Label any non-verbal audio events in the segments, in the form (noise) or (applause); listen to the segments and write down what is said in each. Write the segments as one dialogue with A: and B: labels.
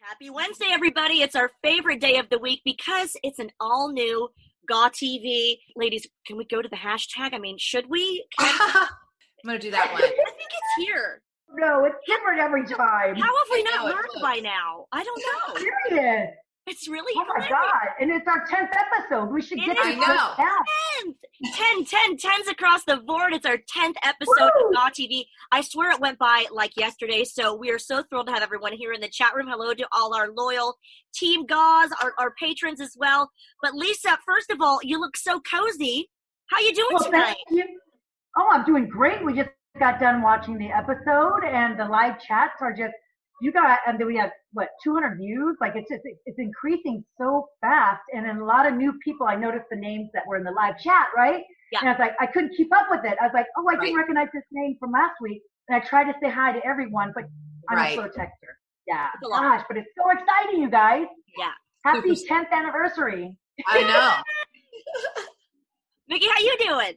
A: Happy Wednesday, everybody. It's our favorite day of the week because it's an all new GAW TV. Ladies, can we go to the hashtag? I mean, should we? (laughs) Can-
B: I'm gonna do that one.
A: I think it's here.
C: No, it's different every time.
A: How have we
B: I
A: not
B: know,
A: learned by now? I don't know.
C: Serious.
A: It's really
C: Oh my
A: hilarious.
C: god! And it's our tenth episode. We should
A: It
C: get
A: is.
C: this
B: I know.
C: down.
A: 10, 10, 10s across the board. It's our 10th episode
C: Woo!
A: of GAW TV. I swear it went by like yesterday, so we are so thrilled to have everyone here in the chat room. Hello to all our loyal Team GAWs, our, our patrons as well. But Lisa, first of all, you look so cozy. How are you doing
C: Well,
A: tonight?
C: thank you. Oh, I'm doing great. We just got done watching the episode, and the live chats are just you got. And then we have what 200 views. Like it's just it's increasing so fast, and then a lot of new people. I noticed the names that were in the live chat, right?
A: Yeah.
C: And I was like, I couldn't keep up with it. I was like, oh, I didn't recognize this name from last week, and I tried to say hi to everyone, but I'm
B: Right.
C: a slow texter. Yeah,
A: It's a lot.
C: gosh, but it's so exciting, you guys.
A: Yeah.
C: Happy
B: Super-
C: 10th anniversary.
B: I know. (laughs)
A: Mickie, how you doing?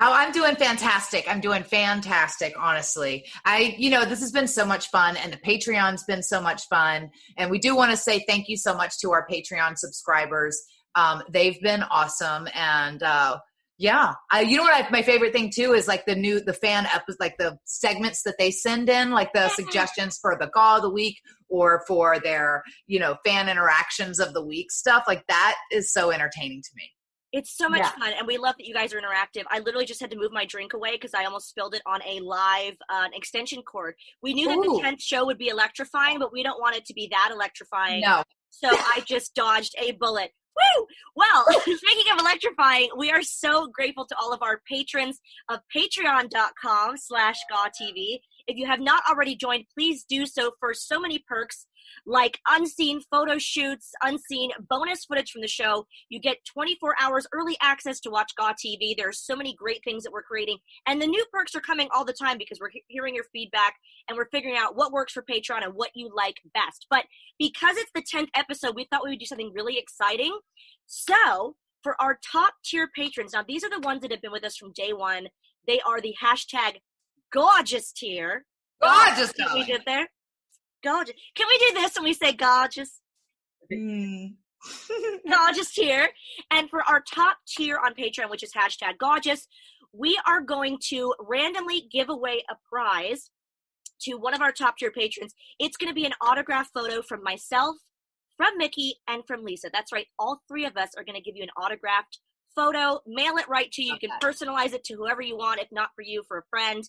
D: Oh, I'm doing fantastic. I'm doing fantastic, honestly. I, you know, this has been so much fun and the Patreon's been so much fun. And we do want to say thank you so much to our Patreon subscribers. Um, they've been awesome. And, uh, yeah, I, you know what? I, my favorite thing too is like the new, the fan episodes, like the segments that they send in, like the suggestions for the GAW of the week or for their, you know, fan interactions of the week stuff. Like that is so entertaining to me.
A: It's so much
C: Yeah.
A: fun, and we love that you guys are interactive. I literally just had to move my drink away because I almost spilled it on a live uh, extension cord. We knew that the tenth show would be electrifying, but we don't want it to be that electrifying.
D: No.
A: So I just dodged a bullet. Woo! Well, (laughs) (laughs) speaking of electrifying, we are so grateful to all of our patrons of patreon.com slash TV. If you have not already joined, please do so for so many perks like unseen photo shoots, unseen bonus footage from the show. You get 24 hours early access to watch GAW TV. There are so many great things that we're creating. And the new perks are coming all the time because we're hearing your feedback and we're figuring out what works for Patreon and what you like best. But because it's the 10th episode, we thought we would do something really exciting. So, for our top tier patrons, now these are the ones that have been with us from day one. They are the hashtag gorgeous tier.
D: Gorgeous.
A: What we did there? Gorgeous. Can we do this And we say gorgeous?
D: Mm.
A: gorgeous (laughs) tier. And for our top tier on Patreon, which is hashtag gorgeous, we are going to randomly give away a prize to one of our top tier patrons. It's going to be an autograph photo from myself, from Mickie, and from Lisa. That's right. All three of us are going to give you an autographed photo, mail it right to you. You can personalize it to whoever you want, if not for you, for a friend.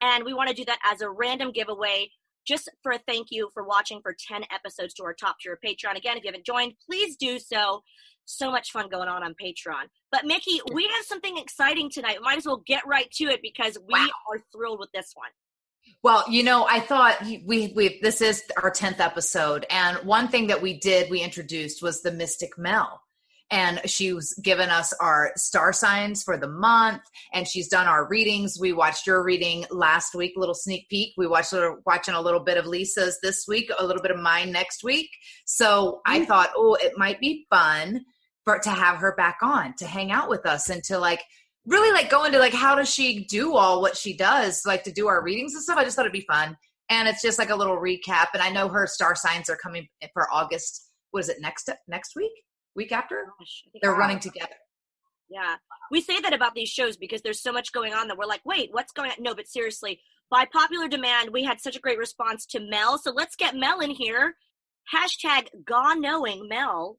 A: And we want to do that as a random giveaway just for a thank you for watching for 10 episodes to our top tier Patreon. Again, if you haven't joined, please do so. So much fun going on on Patreon. But Mickie, we have something exciting tonight. Might as well get right to it because we
D: Wow.
A: are thrilled with this one.
D: Well, you know, I thought we we this is our tenth episode, and one thing that we did we introduced was the Mystic Mel, and she's given us our star signs for the month, and she's done our readings. We watched your reading last week, little sneak peek. We watched watching a little bit of Lisa's this week, a little bit of mine next week. So I thought, oh, it might be fun for to have her back on to hang out with us and to like really like go into like how does she do all what she does like to do our readings and stuff i just thought it'd be fun and it's just like a little recap and i know her star signs are coming for august what is it next next week week after
A: Gosh,
D: they're running together
A: Yeah. We say that about these shows because there's so much going on that we're like, wait, what's going on? No, but seriously, by popular demand, we had such a great response to Mel. So let's get Mel in here. Hashtag gone knowing Mel.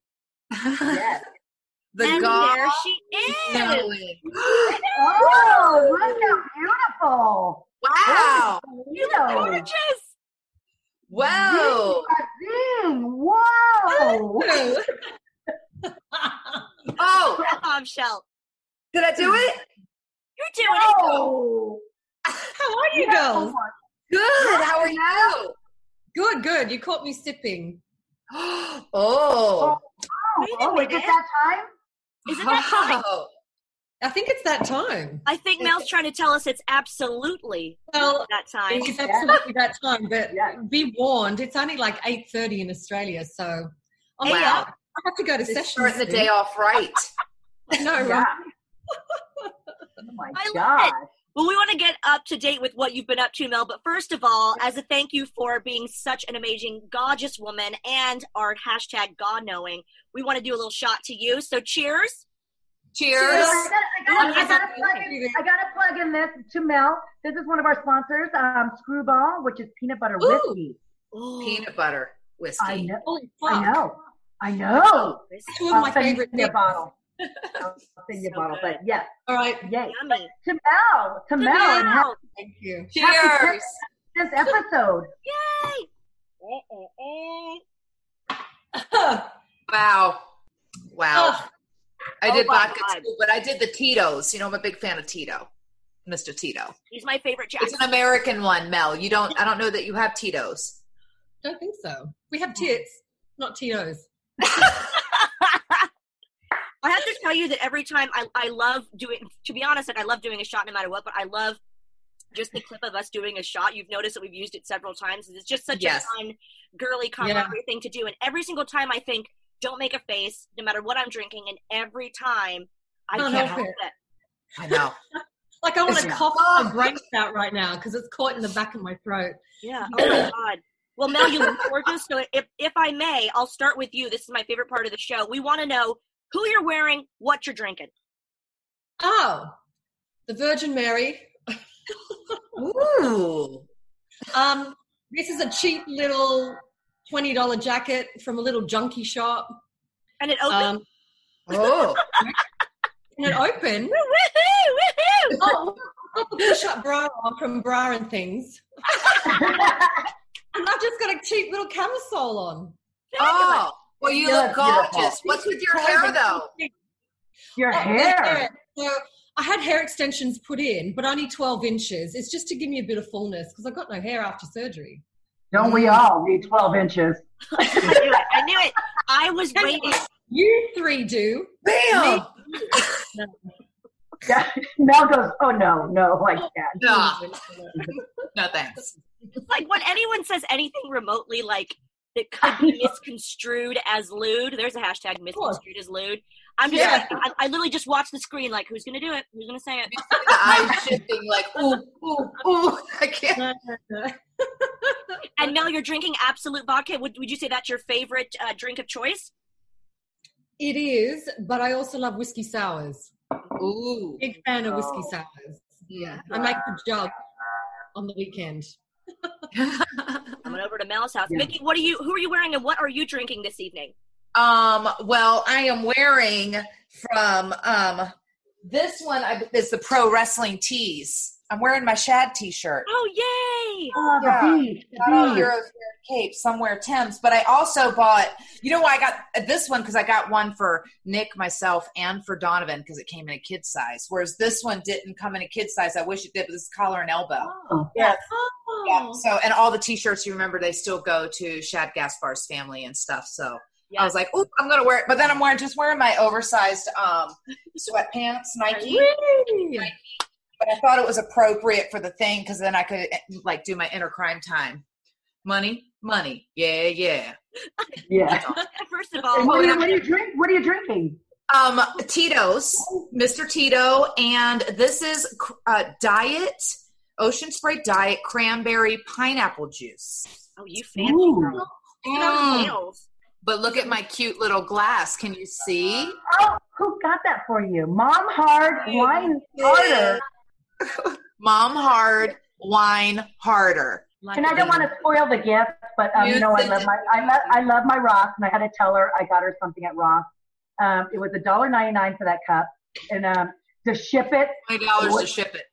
C: Yes. (laughs)
D: the
A: and
D: god
A: there she is.
D: knowing. (gasps)
C: Oh, look how beautiful.
D: wow
A: You look
C: Leo.
A: gorgeous.
D: wow
C: Zing, Whoa. (laughs)
D: oh (laughs)
A: Bombshell.
D: did i do hmm. it
A: You're doing it.
C: Oh. (laughs)
E: How are you,
C: Yeah,
E: girls?
D: Good. How are you?
E: Good, good. You caught me sipping. (gasps)
D: Oh.
C: oh.
A: Oh, Wait a
C: oh, is it that time?
A: Is it that (laughs) time?
D: Oh.
E: I think it's that time.
A: I think Mel's trying to tell us it's absolutely
E: Well,
A: that time.
E: it's absolutely that time, but
C: Yeah.
E: be warned, it's only like 8.30 in Australia, so I'm
D: Wow.
E: Out. I have to go to
D: It's
E: session.
D: starting the
E: soon.
D: day off right. (laughs)
E: No,
C: Yeah.
E: right? (laughs)
C: Oh my
A: I love
C: god.
A: Well, we want to get up to date with what you've been up to, Mel. But first of all, as a thank you for being such an amazing, gorgeous woman and our hashtag God knowing, we want to do a little shot to you. So cheers.
D: Cheers.
C: I gotta, I gotta, I
E: Yes.
C: gotta plug in, I gotta plug in this to Mel. This is one of our sponsors, um, Screwball, which is peanut butter
E: Ooh.
C: whiskey.
A: Ooh.
D: Peanut butter whiskey.
C: I know,
E: Holy
C: I know, I know.
E: Two of
C: I'll
E: my
C: send
E: favorite (laughs)
C: you a bottle. I'll send you a
A: So
C: bottle,
A: good.
C: but yes,
E: All right,
C: yay.
A: Yummy.
C: To Mel, to Mel, and
A: Mel.
E: thank you.
D: Cheers.
C: this episode. (laughs)
A: Yay. (laughs)
D: Wow. Wow.
E: Oh,
D: I
A: Oh
D: did
A: my
D: vodka
A: God.
D: too, but I did the Tito's. You know, I'm a big fan of Tito. Mr. Tito.
A: He's my favorite
D: It's an American one, Mel. You don't I don't know that you have Tito's.
E: don't think so. We have tits, not Tito's. (laughs)
A: I have to tell you that every time I, I love doing, to be honest, like I love doing a shot no matter what, but I love just the clip of us doing a shot. You've noticed that we've used it several times. It's just such
D: Yes.
A: a fun, girly, camaraderie thing to do. And every single time I think, don't make a face, no matter what I'm drinking. And every time I
E: Can't
A: can't
E: help
A: help
E: it.
D: I know. (laughs)
E: Like I want to
C: Yeah.
E: cough my brains out right now because it's caught in the back of my throat.
A: Yeah. Oh my God. Well, Mel, you look gorgeous. So if, if I may, I'll start with you. This is my favorite part of the show. We want to know who you're wearing, what you're drinking.
E: Oh, the Virgin Mary. (laughs)
D: Ooh.
E: Um, this is a cheap little twenty dollar jacket from a little junkie shop.
A: And it opens.
E: Um, (laughs)
D: Oh.
E: and it open.
A: woohoo! Woohoo!
E: Oh, push-up bra from Bra and Things, (laughs) I've just got a cheap little camisole on.
D: Oh. Well, you
C: Yeah,
D: look gorgeous.
C: beautiful.
D: What's with your hair, though?
C: Your
E: Oh, the
C: hair.
E: So I had hair extensions put in, but only 12 inches. It's just to give me a bit of fullness because I got no hair after surgery.
C: Don't we all need 12 inches? (laughs)
A: I knew it. I knew it. I was waiting.
E: You three do.
D: Bam.
C: Yeah. (laughs) Mel goes, oh no, no, like that.
D: Oh, no. No thanks.
A: Like when anyone says anything remotely like that could be (laughs) misconstrued as lewd, there's a hashtag misconstrued as lewd. I'm just
D: Yeah.
A: like, I, I literally just watch the screen like, who's gonna do it? Who's gonna say it?
D: The eyes shifting like ooh ooh ooh. I can't.
A: And Mel, you're drinking Absolut vodka. Would, would you say that's your favorite uh, drink of choice?
E: It is, but I also love whiskey sours.
D: Ooh.
E: Big fan of whiskey
C: Oh.
E: sours. Yeah, I make the jug on the weekend. (laughs)
A: Coming over to Mel's house.
C: Yeah.
A: Mickie, what are you? Who are you wearing, and what are you drinking this evening?
D: Um, well, I am wearing from um this one I, is the pro wrestling tees. I'm wearing my shad t-shirt.
A: Oh, yay!
C: Oh, the
D: Yeah.
C: beef. The beef.
D: heroes wear capes, some wear Tims. But I also bought, you know why I got this one? Because I got one for Nick, myself, and for Donovan because it came in a kid size. Whereas this one didn't come in a kid size. I wish it did, but it's collar and elbow.
C: Oh, oh.
D: Yeah.
E: Oh.
D: Yeah. So, and all the t-shirts, you remember, they still go to Shad Gaspard's family and stuff. So I was like, oh, I'm gonna wear it. But then I'm wearing just wearing my oversized um sweatpants, Nike.
E: Whee!
D: But I thought it was appropriate for the thing because then I could like do my inner crime time. Money, money, yeah, yeah.
C: yeah. (laughs)
A: First of all,
C: what, are you, what, are you drink, what are you drinking?
D: Um, Tito's, Mr. Tito, and this is uh, Diet Ocean Spray Diet Cranberry Pineapple Juice.
A: oh, you fancy
C: Ooh.
A: girl. Speaking of
D: Mm. But look at my cute little glass. Can you see?
C: Oh, who got that for you? Mom hard, wine harder.
D: Mom hard, wine harder.
E: Like
C: And I don't want to spoil the gift, but um, you know I love my I love I love my Ross, and I had to tell her I got her something at Ross. Um, it was a dollar ninety nine for that cup, and um, to ship it,
D: Twenty dollars to ship it.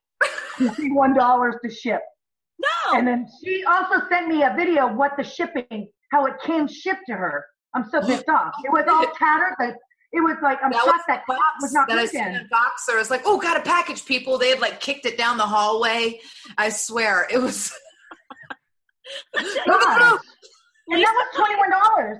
C: fifty one dollars to ship.
A: no.
C: And then she also sent me a video of what the shipping, how it came shipped to her. I'm so pissed off. It was all tattered. The, It was like I'm
D: That
C: shocked that
D: box
C: was not
D: that I
C: cooked
D: seen
C: in.
D: in box. There was like, oh, got a package, people. They had like kicked it down the hallway. I swear, it was. (laughs)
C: Gosh. (laughs) And that was twenty one dollars.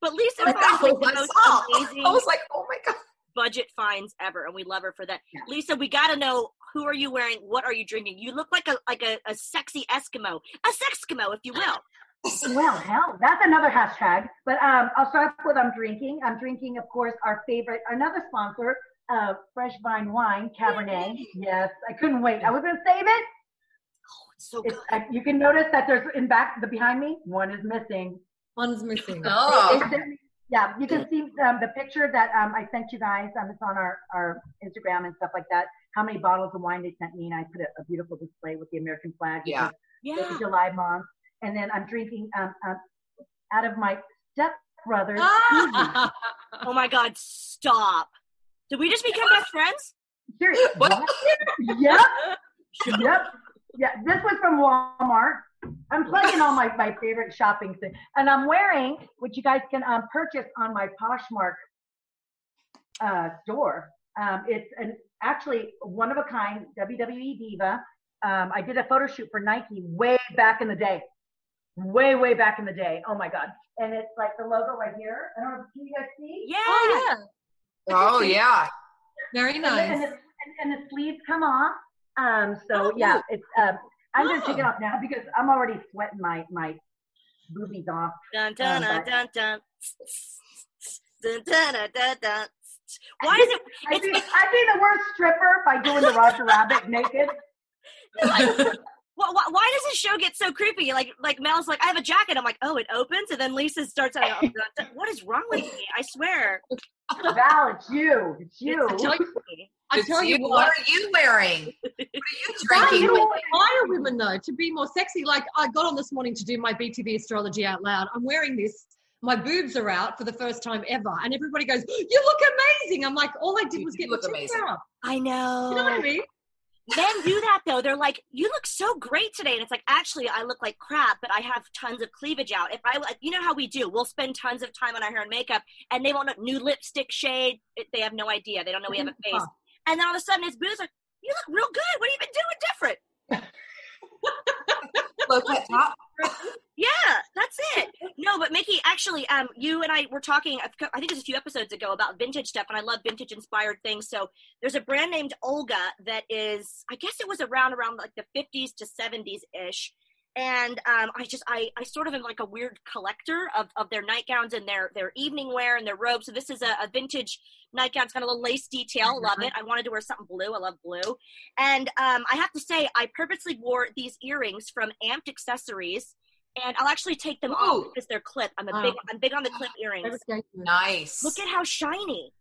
A: But Lisa
D: I
A: finds like
D: know,
A: the most
D: saw.
A: amazing
D: I was like, oh my god.
A: budget finds ever, and we love her for that.
C: Yeah.
A: Lisa, we got to know who are you wearing? What are you drinking? You look like a like a, a sexy Eskimo, a sexkimo, if you will.
C: Well, hell, that's another hashtag. But um, I'll start with I'm drinking. I'm drinking, of course, our favorite, another sponsor, uh, Fresh Vine Wine Cabernet. Yes, I couldn't wait. I was gonna save it.
A: It's so
C: It's,
A: good.
C: I, you can notice that there's in back the behind me one is missing.
E: One's missing.
D: Oh,
C: They sent me- yeah, you can see um, the picture that um, I sent you guys. Um, it's on our, our Instagram and stuff like that. How many bottles of wine they sent me, and I put a, a beautiful display with the American flag.
D: Yeah.
A: Yeah.
C: July month, and then I'm drinking um, um, out of my stepbrother's.
E: Ah! (laughs)
A: Oh my God! Stop. Did we just become best friends?
C: Seriously, (laughs)
D: What?
C: Yep, yep, yeah. This was from Walmart. I'm plugging all my, my favorite shopping things, and I'm wearing, which you guys can um, purchase on my Poshmark uh, store. Um, it's an actually one of a kind WWE diva. Um, I did a photo shoot for Nike way back in the day, way way back in the day. Oh my god! And it's like the logo right here. I don't know. Can you guys see?
A: Yeah.
E: Oh yeah,
D: oh yeah.
E: very
C: And, the, and,
E: nice.
C: the, and, and the sleeves come off. Um, so
A: Oh.
C: yeah, it's. Um, I'm gonna take it
E: Oh.
C: off now because I'm already sweating my my boobies off.
A: Dun dun
C: Um,
A: dun dun dun. Dun, dun, dun, dun, dun. Why is it?
C: I'd be, I'd be the worst stripper by doing the Roger Rabbit naked. (laughs)
A: why, why, why does this show get so creepy? Like like Mel's like, I have a jacket. I'm like, oh, it opens, and then Lisa starts. Out, oh, dun, dun. what is wrong with me? I swear.
C: Val, it's you. It's you.
E: I tell you, I tell you
D: you.
E: what.
D: What are you wearing? (laughs) What are you
E: Why
D: drinking?
E: do you inspire women though to be more sexy? Like I got on this morning to do my BTV astrology out loud. I'm wearing this. My boobs are out for the first time ever, and everybody goes, "You look amazing." I'm like, all I did
D: You
E: was
D: do
E: get my
D: look
E: tits
D: amazing.
E: out.
A: I know.
E: You know what I mean?
A: Men do that though. They're like, "You look so great today," and it's like, actually, I look like crap, but I have tons of cleavage out. If I, like, you know how we do, we'll spend tons of time on our hair and makeup, and they won't know new lipstick shade. They have no idea. They don't know we have a face. And then all of a sudden, his boobs like, "You look real good. What have you been doing different?"
D: Low cut top.
A: Yeah, that's it. No, but Mickie, actually, um, you and I were talking. I think it was a few episodes ago about vintage stuff, and I love vintage inspired things. So there's a brand named Olga that is, I guess it was around around like the 50s to 70s ish. And um, I just, I, I sort of am like a weird collector of, of their nightgowns and their their evening wear and their robes. So this is a, a vintage nightgown. It's got a little lace detail. Love it. I wanted to wear something blue. I love blue. And um, I have to say, I purposely wore these earrings from Amped Accessories, and I'll actually take them off because they're clip. I'm a
E: Oh.
A: big, I'm big on the clip earrings.
D: Nice.
A: Look at how shiny.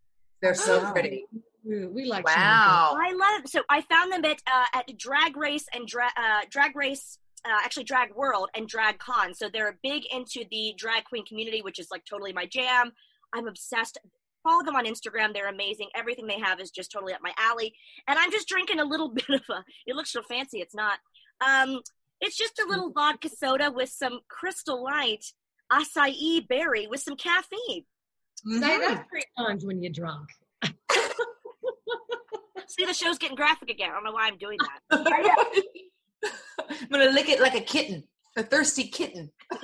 D: They're so
C: Wow.
D: pretty.
E: We we like
D: Wow.
A: I love. So I found them at uh, at Drag Race and dra- uh, Drag Race. Uh, actually, Drag World and Drag Con. So they're big into the drag queen community, which is like totally my jam. I'm obsessed. Follow them on Instagram. They're amazing. Everything they have is just totally up my alley. And I'm just drinking a little (laughs) bit of a. It looks so fancy. It's not. Um, it's just a little vodka soda with some Crystal Light acai berry with some caffeine.
E: Say
D: Mhm.
E: that three times when you're drunk. (laughs)
A: See, the show's getting graphic again. I don't know why I'm doing that. (laughs)
D: I'm gonna lick it like a kitten, a thirsty kitten. (laughs)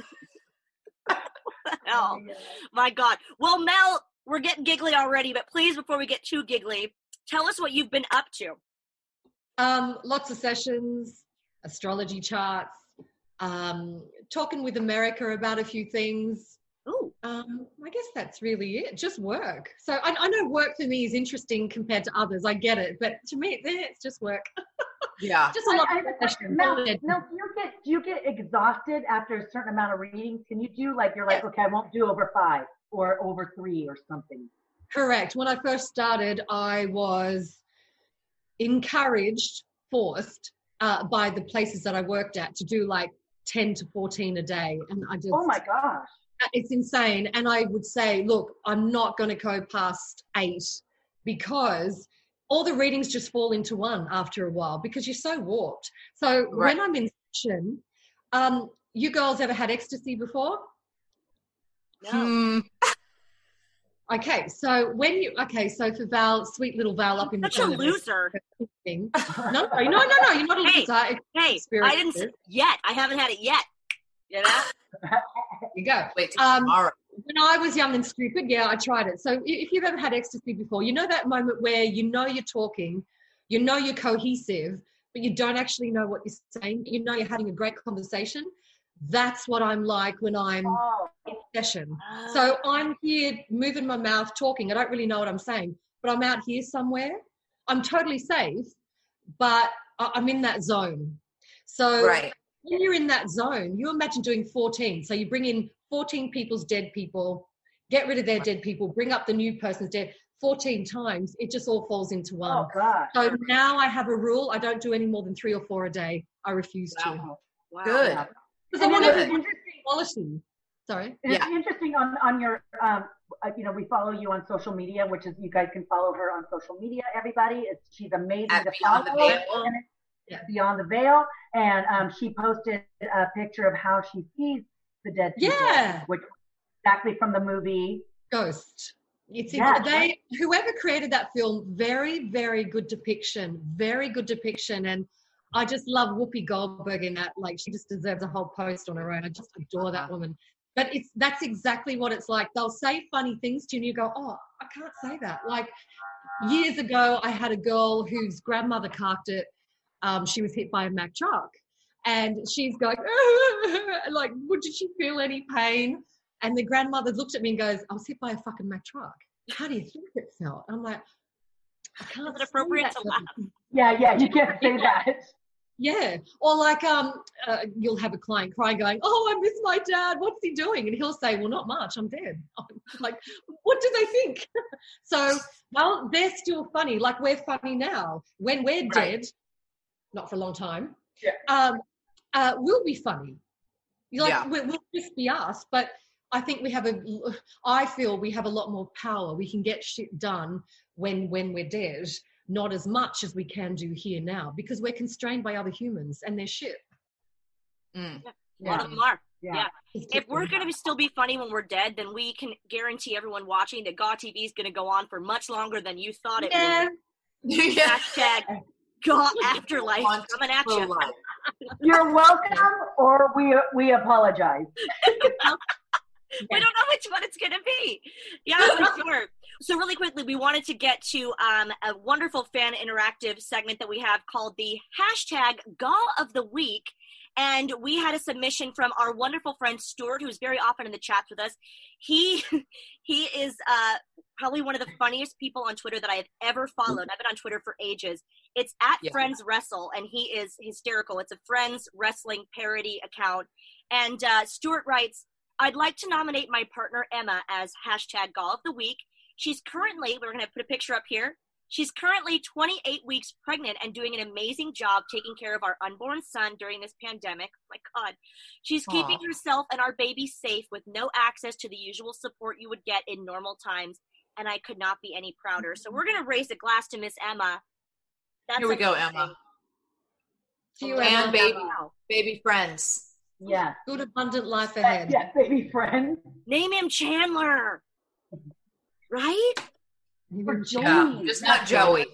A: Oh, my God. Well, Mel, we're getting giggly already, but please, before we get too giggly, tell us what you've been up to.
E: Um, lots of sessions, astrology charts, um, talking with America about a few things.
A: Ooh,
E: Um, I guess that's really it. Just work. So I, I know work for me is interesting compared to others. I get it, but to me, it's just work. (laughs)
D: Yeah.
E: Just a lot
C: I,
E: of
C: I,
E: sessions.
C: Mel, Mel, do you get do you get exhausted after a certain amount of readings? Can you do like you're like okay, I won't do over five or over three or something?
E: Correct. When I first started, I was encouraged, forced uh, by the places that I worked at to do like 10 to 14 a day. And I just,
C: Oh my gosh!
E: it's insane. And I would say, look, I'm not going to go past eight because all the readings just fall into one after a while because you're so warped. So
D: Right.
E: when I'm in session, um, you girls ever had ecstasy before?
A: no.
D: Hmm. (laughs)
E: Okay, so when you okay, so for Val, sweet little Val up in the
A: Such a loser.
E: thing. (laughs) No, no, no, no, no, you're not a
A: Hey,
E: loser. It's
A: Hey,
E: Experience
A: I didn't yet. I haven't had it yet. You know?
E: There (laughs) you go.
D: Wait
E: Um,
D: tomorrow.
E: When I was young and stupid, yeah, I tried it. So if you've ever had ecstasy before, you know that moment where you know you're talking, you know you're cohesive, but you don't actually know what you're saying. You know you're having a great conversation. That's what I'm like when I'm
C: Oh,
E: in session. Ah. So I'm here moving my mouth, talking. I don't really know what I'm saying, but I'm out here somewhere. I'm totally safe, but I'm in that zone. So
D: Right.
E: When you're in that zone, you imagine doing 14. So you bring in 14 people's dead people, get rid of their dead people, bring up the new person's dead 14 times. It just all falls into one.
C: oh gosh.
E: So now I have a rule. I don't do any more than three or four a day. I refuse to.
D: Wow.
A: wow.
D: Good.
E: Because I
C: And
E: want
C: then it's
E: everyone
C: interesting.
E: quality. Sorry.
C: It's
D: Yeah.
C: interesting on on your um, uh, you know, we follow you on social media, which is you guys can follow her on social media. Everybody, it's she's amazing
D: At
C: to
D: Beyond the. Veil.
E: Yeah.
C: Beyond the Veil, and um, she posted a picture of how she sees the dead people,
E: Yeah.
C: which exactly from the movie.
E: Ghost. It's
C: Yeah.
E: they whoever created that film, very, very good depiction. Very good depiction. And I just love Whoopi Goldberg in that. Like she just deserves a whole post on her own. I just adore that woman. But it's that's exactly what it's like. They'll say funny things to you and you go, Oh, I can't say that. Like years ago I had a girl whose grandmother carked it. Um, she was hit by a Mack truck. And she's going, (laughs) like, "What- did she feel any pain? And the grandmother looked at me and goes, I was hit by a fucking Mack truck. How do you think it felt? I'm like, I can't.
A: Is it appropriate
E: that
A: to laugh?
C: Yeah, yeah, you can't say that.
E: Yeah. Or like, um, uh, you'll have a client crying, going, "Oh, I miss my dad. What's he doing?" And he'll say, "Well, not much. I'm dead." (laughs) I'm like, what do they think? (laughs) so, well, they're still funny. Like we're funny now. When we're
D: Right.
E: dead, not for a long time.
C: Yeah.
E: Um, uh, we'll be funny. Like
D: Yeah.
E: we- we'll just be us, but. I think we have a. I feel we have a lot more power. We can get shit done when when we're dead. Not as much as we can do here now because we're constrained by other humans and their shit.
D: Mm.
A: A lot of them are.
C: Yeah.
A: Yeah. If we're going to still be funny when we're dead, then we can guarantee everyone watching that GAW TV is going to go on for much longer than you thought it
E: yeah,
A: would.
D: yeah.
A: Hashtag (laughs) God (laughs) Afterlife coming at you. (laughs)
C: You're welcome, or we we apologize. (laughs)
A: We don't know which one it's going to be. Yeah, for sure. So really quickly, we wanted to get to um, a wonderful fan interactive segment that we have called the hashtag GAW of the Week. And we had a submission from our wonderful friend Stuart, who's very often in the chats with us. He (laughs) he is uh, probably one of the funniest people on Twitter that I have ever followed. I've been on Twitter for ages. It's at
D: Yeah.
A: Friends Wrestle, and he is hysterical. It's a Friends wrestling parody account. And uh, Stuart writes, I'd like to nominate my partner Emma as hashtag GAW of the Week. She's currently, we're going to put a picture up here. She's currently 28 weeks pregnant and doing an amazing job taking care of our unborn son during this pandemic. Oh my God. She's keeping herself and our baby safe with no access to the usual support you would get in normal times. And I could not be any prouder. So we're going to raise a glass to Miss Emma. That's
D: Here we go. Emma.
E: To you,
D: And
E: Emma.
D: baby.
A: Wow.
D: Baby friends.
C: Yeah,
E: good abundant life ahead.
C: yeah, baby friend.
A: Name him Chandler. Right?
C: For
D: Yeah.
C: Joey.
D: Just not Joey.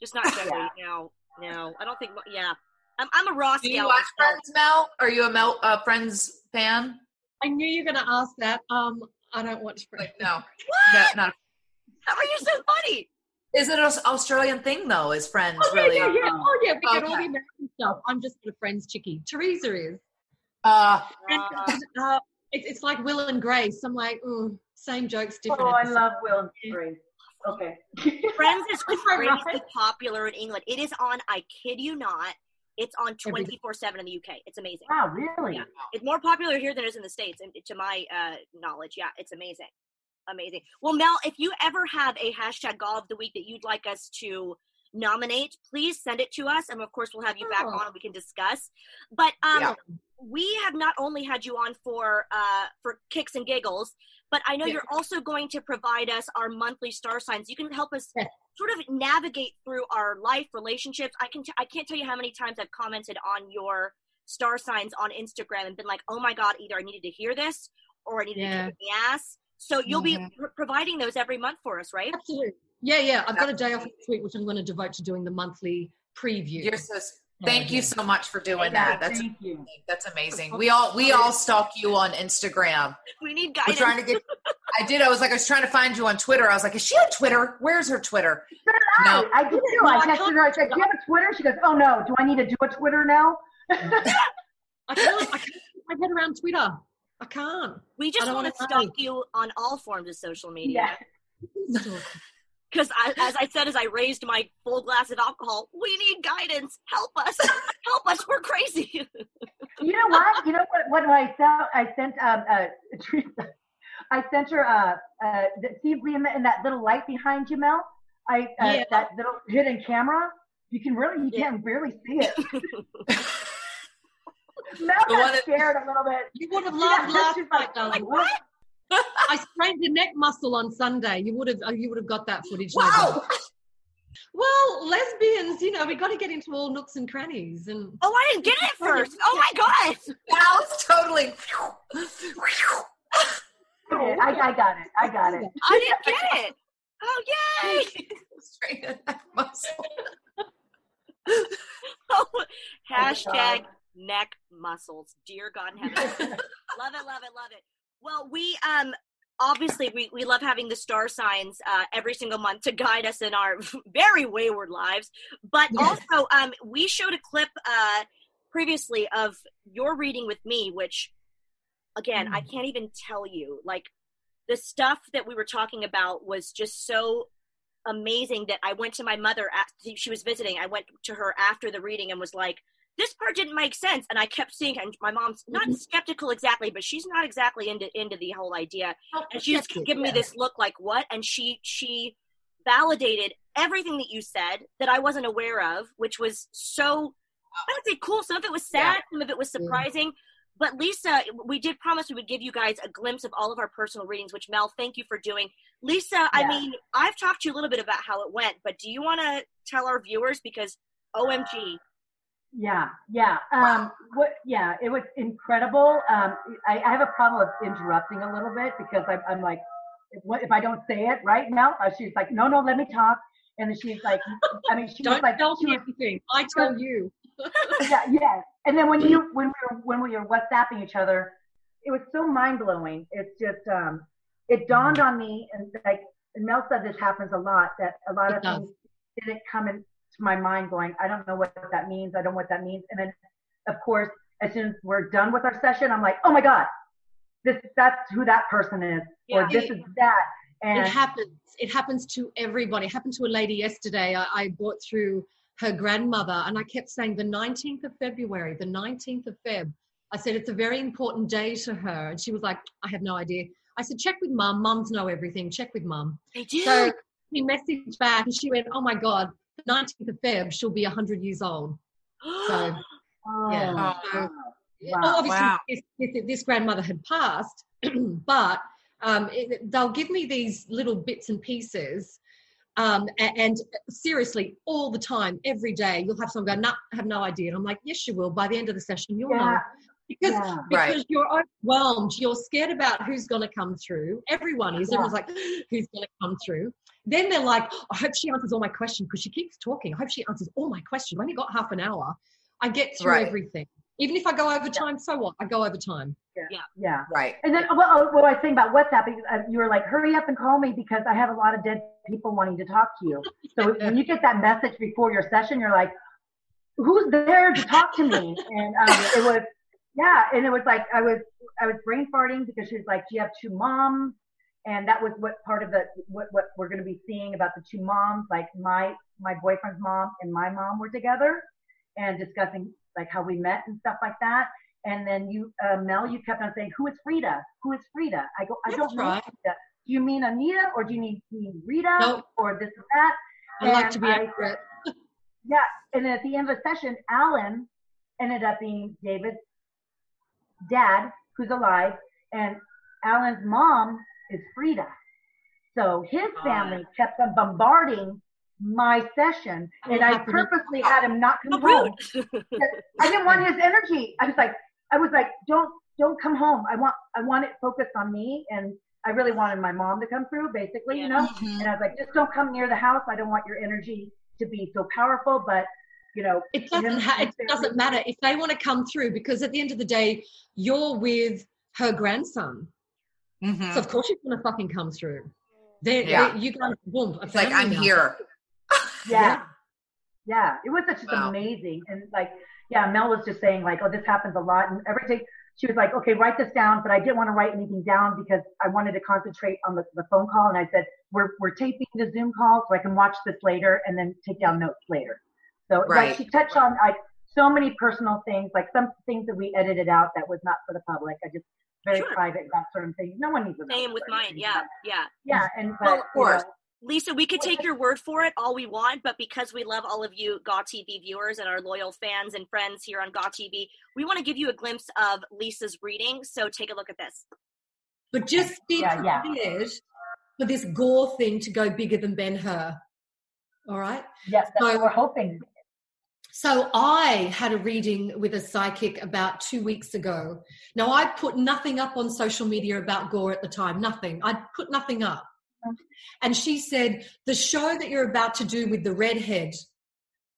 A: Just not Joey. No, no. I don't think. Yeah, I'm. I'm a Ross
D: Do you watch
A: myself.
D: Friends, Mel? Are you a Mel uh, Friends fan?
E: I knew you were going to ask that. Um, I don't watch Friends.
D: Like, (laughs) no.
A: What?
D: No, not.
A: How are you so funny?
D: Is it an Australian thing though? Is Friends
E: Oh, yeah,
D: really?
E: yeah, yeah. Oh, yeah. We get all the American stuff. I'm just a Friends chickie. Teresa is.
D: Uh,
E: And,
A: Uh,
E: it's, it's like Will and Grace. I'm like, mm, same jokes, different.
C: Oh, I love Will and Grace. Okay. (laughs)
A: Friends is
E: Is
A: crazy popular in England. It is on. I kid you not. It's on 24 seven in the UK. It's amazing.
C: wow, really?
A: Yeah. It's more popular here than it is in the states. And to my uh, knowledge, yeah, it's amazing, amazing. Well, Mel, if you ever have a hashtag GAW of the Week that you'd like us to nominate, please send it to us, and of course we'll have you back
E: Oh.
A: on and we can discuss. But um,
D: Yeah.
A: we have not only had you on for uh, for kicks and giggles, but I know
E: Yeah.
A: you're also going to provide us our monthly star signs. You can help us
E: Yeah.
A: sort of navigate through our life relationships. I can t- I can't tell you how many times I've commented on your star signs on Instagram and been like, oh my god, either I needed to hear this or I needed
E: Yeah.
A: to kick in the ass. So you'll be pr- providing those every month for us, right?
E: Absolutely. Yeah, yeah. I've got a day off next week, which I'm going to devote to doing the monthly preview.
D: You're so. Thank you so much for doing
C: Yeah,
D: that. That's
C: thank you.
D: that's amazing. We all we all stalk you on Instagram.
A: We need
D: We're trying to get. I did. I was like, I was trying to find you on Twitter. I was like, is she on Twitter? Where's her Twitter? No.
C: I did too. I
E: I
C: texted her. I said, "Do you have a Twitter?" She goes, "Oh no. Do I need to do a Twitter now?" (laughs)
E: I can't. I can't get my head around Twitter. I can't.
A: we just want to stalk you on all forms of social media.
C: Yeah.
A: Because as I said, as I raised my full glass of alcohol, we need guidance. Help us. (laughs) Help us. We're crazy.
C: You know what? You know what? What do I sent, I sent um, uh, (laughs) Teresa. I sent her. Uh, uh, see in, the, in that little light behind you, Mel. I uh,
E: Yeah.
C: that little hidden camera. You can really, you
E: Yeah.
C: can barely see it. (laughs) Mel
D: The one
C: got scared a little bit.
E: You would have
C: Yeah,
E: loved last
C: she's
E: night,
C: like,
E: darling.
C: what?
E: I sprained a neck muscle on Sunday. You would have. uh, You would have got that footage. no
D: Wow.
E: doubt. Well, lesbians, you know, we got to get into all nooks and crannies, and
A: oh, I didn't get it first. Oh my god.
D: That was totally.
C: I, I got it. I got it.
A: I didn't get it. Oh yay.
D: Straight in that muscle.
A: Oh, (laughs)
C: Oh,
A: hashtag
C: God.
A: neck muscles. Dear God in heaven. (laughs) love it, love it, love it. Well, we um obviously we, we love having the star signs uh, every single month to guide us in our (laughs) very wayward lives. But
E: Yes.
A: also um we showed a clip uh previously of your reading with me, which again I can't even tell you. Like the stuff that we were talking about was just so amazing that I went to my mother. At, she was visiting. I went to her after the reading and was like, "This part didn't make sense." And I kept seeing, and my mom's not
E: Mhm.
A: skeptical exactly, but she's not exactly into into the whole idea. And she was
E: Skeptic,
A: giving me this look like, "What?" And she she validated everything that you said that I wasn't aware of, which was so I would say cool. Some of it was sad,
D: Yeah.
A: some of it was surprising. But Lisa, we did promise we would give you guys a glimpse of all of our personal readings, which Mel, thank you for doing. Lisa, I mean, I've talked to you a little bit about how it went, but do you want to tell our viewers because OMG,
C: Yeah, yeah. Um, what? Yeah, it was incredible. Um, I, I have a problem of interrupting a little bit because I'm, I'm like, if, what, if I don't say it right now, uh, she's like, no, no, let me talk. And then she's like, I mean, she was
E: Don't
C: like,
E: tell
C: she
E: me
C: was,
E: anything. I tell you. (laughs)
C: yeah, yes. And then when you when we were when we were WhatsApping each other, it was so mind blowing. It's just um, it dawned on me, and like and Mel said, this happens a lot. That a lot
E: It
C: of
E: does.
C: things didn't come into my mind. Going, I don't know what that means. I don't know what that means. And then, of course, as soon as we're done with our session, I'm like, oh my god, this that's who that person is,
A: Yeah.
C: or this is that. And
E: it happens. It happens to everybody. It happened to a lady yesterday. I, I brought through her grandmother, and I kept saying the 19th of February, the 19th of Feb. I said it's a very important day to her, and she was like, I have no idea. I said, check with mum. Mums know everything. Check with mum.
A: they do.
E: So he messaged back, and she went, Oh my god, the 19th of Feb, she'll be 100 years old. So (gasps)
C: oh,
E: yeah.
C: wow.
E: So,
C: Wow.
E: obviously,
D: Wow.
E: this, this, this grandmother had passed, (clears throat) but um, it, they'll give me these little bits and pieces. Um, a- and, seriously, all the time, every day, you'll have someone go, "Nah, I have no idea." And I'm like, "Yes, you will." By the end of the session, you'll know
C: Yeah.
E: because
C: Yeah.
E: because
D: Right.
E: you're overwhelmed. You're scared about who's going to come through. Everyone is.
C: Yeah.
E: Everyone's like, (gasps) "Who's going to come through?" Then they're like, "I hope she answers all my questions because she keeps talking. I hope she answers all my questions. I only got half an hour. I get through
D: Right.
E: everything." Even if I go over time, so what? I go over time.
C: Yeah. Yeah.
D: Right.
C: And then, well, what I was saying about WhatsApp, uh, you were like, hurry up and call me because I have a lot of dead people wanting to talk to you. (laughs) So when you get that message before your session, you're like, who's there to talk to me? And um, it was, yeah, and it was like I was, I was brain farting because she was like, do you have two moms? And that was what part of the what what we're going to be seeing about the two moms, like my my boyfriend's mom and my mom were together, and discussing like how we met and stuff like that. And then you, uh, Mel, you kept on saying, "Who is Frida? Who is Frida?" I go, "I
E: That's
C: don't know." Frida. Do you mean Anita, or do you mean, mean Rita,
E: Nope.
C: or this or that?
E: I like to be
C: I-
E: accurate. (laughs)
C: Yeah, and then at the end of the session, Alan ended up being David's dad, who's alive, and Alan's mom is Frida. So his family kept on bombarding my session, and I purposely had him not come home. (laughs) I didn't want his energy. I was like, I was like, don't, don't come home. I want, I want it focused on me. And I really wanted my mom to come through, basically, you know.
D: Mhm.
C: And I was like, just don't come near the house. I don't want your energy to be so powerful. But you know,
E: It doesn't. Ha- it doesn't matter if they want to come through because at the end of the day, you're with her grandson,
D: Mhm.
E: so of course she's gonna fucking come through. They're,
D: Yeah.
E: they're- you guys, boom.
D: It's like I'm
E: now.
D: here. (laughs)
C: Yeah. Yeah. It was just
D: Wow.
C: amazing. And like, yeah, Mel was just saying like, oh, this happens a lot. And everything, she was like, okay, write this down. But I didn't want to write anything down because I wanted to concentrate on the, the phone call. And I said, we're, we're taping the Zoom call so I can watch this later and then take down notes later. So
D: Right.
C: like she touched on like so many personal things, like some things that we edited out that was not for the public. I just very
A: Sure.
C: private, that sort of thing. No one needs to know.
A: Same with mine. Yeah,
C: but-
A: yeah.
C: Yeah. And, but,
A: Well, of
C: you know,
D: course.
A: Lisa, we could take your word for it all we want, but because we love all of you GAW TV viewers and our loyal fans and friends here on GAW TV, we want to give you a glimpse of Lisa's reading. So take a look at this.
E: But just be
C: Yeah, yeah.
E: prepared for this GAW thing to go bigger than Ben Hur. All right.
C: yes, that's
E: So-
C: what we're hoping.
E: So I had a reading with a psychic about two weeks ago. Now I put nothing up on social media about GAW at the time. Nothing. I put nothing up. And she said, the show that you're about to do with the redhead,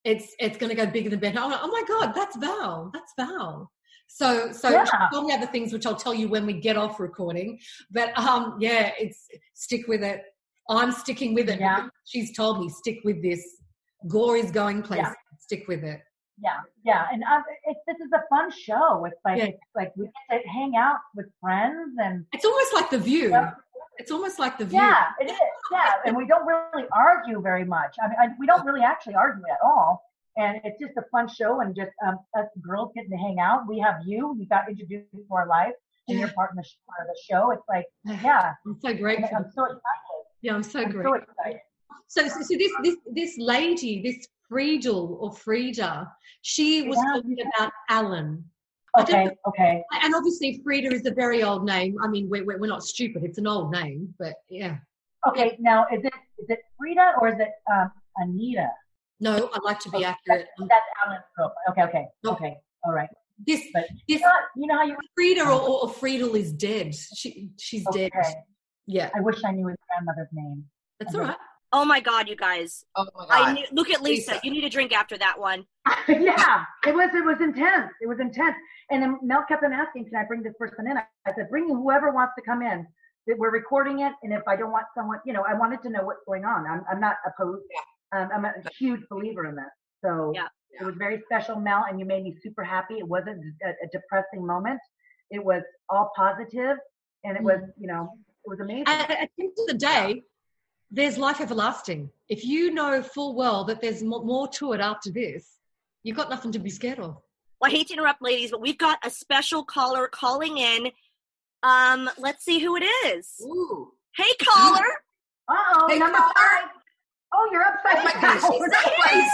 E: it's it's going to go bigger than better. Went, oh my god, that's Val. That's Val. So so
C: Yeah.
E: she told me other things which I'll tell you when we get off recording. But um yeah, it's stick with it. I'm sticking with it.
C: Yeah.
E: She's told me stick with this. GAW is going places.
C: Yeah.
E: Stick with it.
C: Yeah, yeah, and um, it, this is a fun show. It's like
E: Yeah.
C: it's like we get to hang out with friends, and
E: It's almost like the view.
C: Yeah.
E: It's almost like the view.
C: yeah, it is. Yeah, and we don't really argue very much. I mean, I, we don't really actually argue at all, and it's just a fun show, and just um, us girls getting to hang out. We have you. We got introduced to our life, and you're part of the, part of the show. It's like, (sighs) yeah,
E: I'm so
C: I'm so excited.
E: Yeah, I'm so
C: I'm
E: grateful.
C: so excited.
E: So, so, so this this this lady, this Friedel or Frieda, she was
C: Yeah.
E: talking about Alan.
C: Okay, okay.
E: And obviously, Frieda is a very old name. I mean, we're, we're, not stupid. It's an old name, but yeah.
C: Okay, now is it is it Frida or is it um, Anita?
E: No, I like to be
C: Okay,
E: accurate.
C: That's, that's Alan's girlfriend. Okay, okay, okay. All right.
E: This
C: But
E: this
C: you know, you know how you
E: Frieda or, or Friedel is dead. She she's dead. Yeah,
C: I wish I knew his grandmother's name.
E: that's all right.
A: Oh my God, you guys!
D: Oh my
A: I
D: god.
A: knew, look at Lisa.
D: Lisa.
A: You need a drink after that one. (laughs)
C: yeah, it was it was intense. It was intense. And then Mel kept on asking, "Can I bring this person in?" I said, "Bring whoever wants to come in. That We're recording it, and if I don't want someone, you know, I wanted to know what's going on. I'm I'm not opposed. Um, I'm a huge believer in that. So
A: Yeah.
C: it was very special, Mel, and you made me super happy. It wasn't a, a depressing moment. It was all positive, and it was, you know, it was amazing.
E: At, at the end of the day, there's life everlasting. If you know full well that there's more to it after this, you've got nothing to be scared of.
A: Well, I hate to interrupt, ladies, but we've got a special caller calling in. Um, let's see who it is.
D: Ooh.
A: Hey, caller.
C: Uh oh,
D: Hey,
C: number
D: caller.
C: five. Oh, you're upside
D: Oh my
C: down.
D: gosh, she's sideways.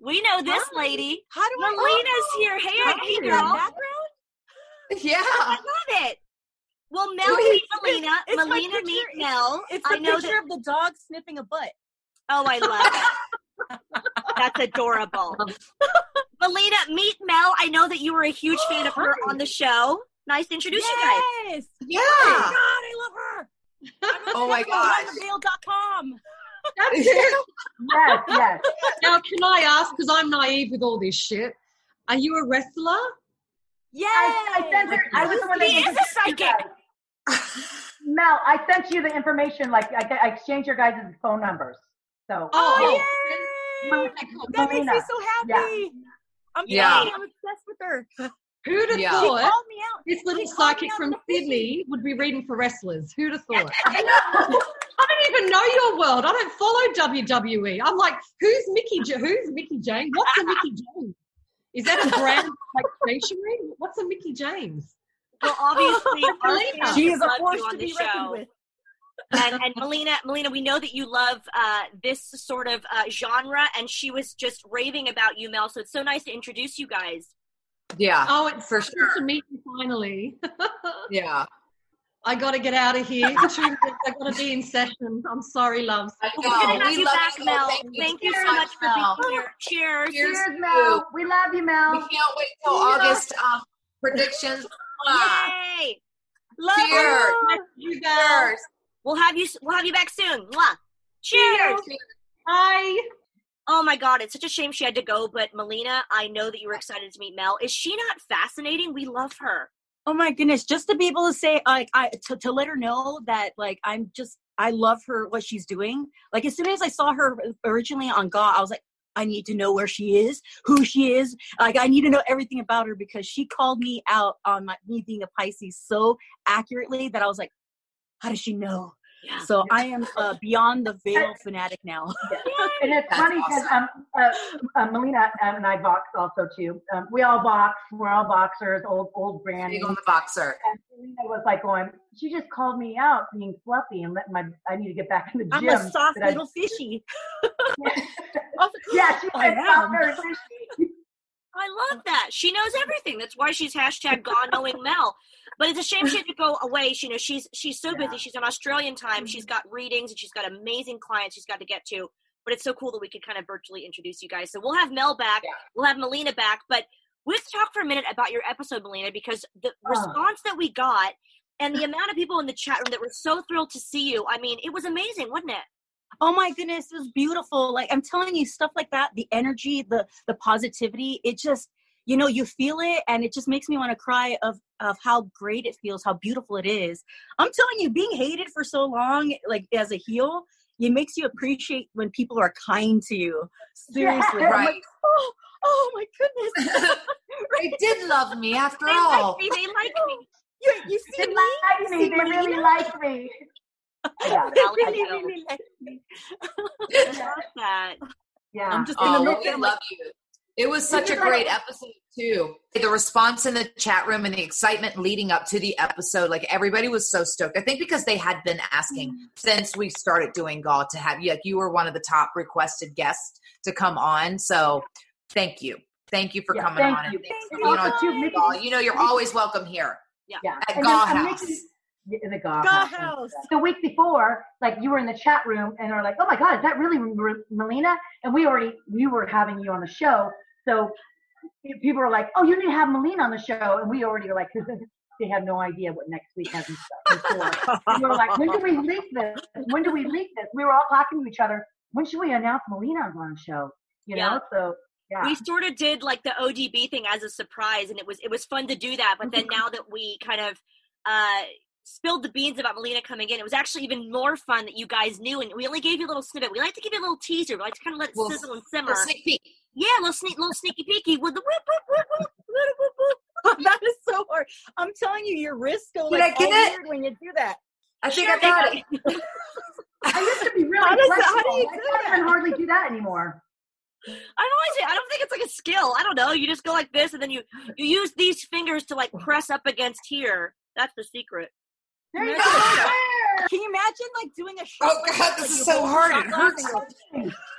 A: We know this lady.
F: How do I
A: Melina's here. Hey,
F: Hi.
A: hey,
F: That
A: girl.
F: background?
D: Yeah.
A: I love it. Well, Mel
F: Wait,
A: meet
F: it's-
A: Melina.
F: it's
A: Melina
F: picture.
A: meet Mel.
F: It's
A: I know
F: picture
A: that.
F: of the dog sniffing a butt.
A: Oh, I love it. That's adorable. (laughs) Melina, meet Mel. I know that you were a huge fan of her on (gasps) the show. Nice to introduce you guys.
F: Yes.
D: Yeah.
F: Oh my God, I love her.
D: Oh my gosh.
F: Veil.com. (laughs)
C: Yes, yes. (laughs)
E: Now, can I ask, because I'm naive with all this shit, are you a wrestler?
F: Yes.
C: I, I her. I was the one that
A: He is a psychic.
C: Guys. Mel, I sent you the information. Like I, I exchanged your guys' phone numbers. So
F: Oh, oh
C: Mel-
F: yay. That makes me so happy. I'm
D: Yeah.
F: sorry, I'm obsessed with her.
E: Who'd have
D: Yeah.
E: Thought
F: me out.
E: this little
F: She
E: psychic from
F: on the
E: Sydney would be reading for wrestlers? Who'd have thought? (laughs)
C: I.
E: I don't even know your world. I don't follow WWE. I'm like, who's Mickie? J- who's Mickie James? What's a Mickie James? Is that a brand (laughs) like stationery? What's a Mickie James?
A: Well, obviously, (laughs) our
E: Melina.
F: She is a force to
A: the
F: be reckoned with.
A: and, and Melina, Melina, we know that you love uh, this sort of uh, genre, and she was just raving about you, Mel. So it's so nice to introduce you guys.
D: Yeah.
E: Oh, it's
D: For sure.
E: to meet you finally. (laughs)
D: Yeah.
E: I got to get out of here. I got to be in session. I'm sorry, loves.
D: I
A: We're gonna have
D: We
A: you
D: love
A: back,
D: you.
A: Mel.
D: Thank
A: Thank
D: you
A: you
D: so
A: so
D: much,
A: much for being here. Cheers.
D: Cheers.
C: Cheers, Mel. We love you, Mel.
D: We can't wait till August um, predictions.
A: Yay!
F: Love
D: Cheers.
F: you.
E: You guys.
A: We'll have you. We'll have you back soon. Mwah. Cheers.
E: Bye.
A: Oh my god, it's such a shame she had to go. But Melina, I know that you were excited to meet Mel. Is she not fascinating? We love her.
F: Oh my goodness, just to be able to say like I to, to let her know that like I'm just I love her what she's doing. Like as soon as I saw her originally on Gaw, I was like I need to know where she is, who she is. Like I need to know everything about her because she called me out on my me being a Pisces so accurately that I was like, how does she know?
A: Yeah.
F: So I am uh, beyond the veil fanatic now. (laughs)
C: And it's funny because
D: awesome.
C: um, uh, uh, Melina and I box also too. Um, we all box. We're all boxers, old old granny.
D: Big on the boxer.
C: And Melina was like going, she just called me out being fluffy and let my I need to get back in the gym.
F: I'm a soft
C: that I-
F: little fishy. (laughs) (laughs)
C: yeah, she
F: I
C: said soft, very fishy.
A: I love that. She knows everything. That's why she's hashtag gone knowing Mel. But it's a shame she had to go away. She, you know, she's she's so busy. She's on Australian time. She's mm-hmm. got readings and she's got amazing clients she's got to get to. But it's so cool that we could kind of virtually introduce you guys. So we'll have Mel back.
D: Yeah.
A: We'll have Melina back. But let's talk for a minute about your episode, Melina, because the response that we got and the amount of people in the chat room that were so thrilled to see you. I mean, it was amazing, wasn't it?
F: Oh my goodness it was beautiful like i'm telling you stuff like that the energy the the positivity it just you know you feel it and it just makes me want to cry of of how great it feels how beautiful it is i'm telling you being hated for so long like as a heel it makes you appreciate when people are kind to you seriously I'm
D: Right.
F: like, oh, oh my goodness (laughs)
D: They did love me (laughs) after
A: They
D: all.
A: like me. They like me. (laughs)
F: you, you
C: They
F: see me
C: like me. They really like me. I got
F: they
C: it. I
F: really
C: got it.
F: really like (laughs) me (laughs) (laughs)
A: I love that.
C: Yeah.
F: i'm just
D: Oh,
F: gonna
D: well,
F: look
D: we
F: at
D: love you. It was such a great episode too. The response in the chat room and the excitement leading up to the episode, like everybody was so stoked. I think because they had been asking mm-hmm. since we started doing GAW to have you. Like you were one of the top requested guests to come on. So thank you, thank you for
C: Yeah,
D: coming
C: thank
D: on.
C: you.
D: And thanks for being
C: also,
D: on
C: too,
D: Mickie- You know you're always welcome here.
C: Yeah.
D: At
C: And
D: Gaw
C: then,
D: House.
C: Mickie- in the House. The week before, like you were in the chat room and are like, "Oh my God, is that really M- Melina?" And we already we were having you on the show, so people were like, "Oh, you need to have Melina on the show," and we already were like, (laughs) they have no idea what next week has in store. and we were like, "When do we leak this? When do we leak this?" We were all talking to each other. When should we announce Melina on the show? You
A: Yeah.
C: know, so yeah.
A: we sort of did like the ODB thing as a surprise, and it was it was fun to do that. But then now that we kind of uh, spilled the beans about Melina coming in, it was actually even more fun that you guys knew, and we only gave you a little snippet. We like to give you a little teaser. We like to kind of let it
D: Little-
A: sizzle and simmer.
D: Little sneak peek.
A: yeah, little sneak, little sneaky peeky with the whoop whoop whoop whoop whoop whoop whoop. (laughs)
F: Oh, that is so hard. I'm telling you, your wrists go
D: Did
F: like
D: get
F: all
D: it?
F: weird when you do that.
D: I think
A: Sure,
D: I got
A: Mickie.
D: it. (laughs)
C: I used to be really
F: How does that- how do you
C: I
F: do
C: can't
F: that?
C: even hardly do that anymore.
A: I don't know. I don't think it's like a skill. I don't know. You just go like this, and then you you use these fingers to like press up against here. That's the secret.
C: There you go.
F: Can you imagine like doing a shot?
D: Oh
F: like
D: God,
F: this,
D: this
F: like
D: is so hard. It hurts.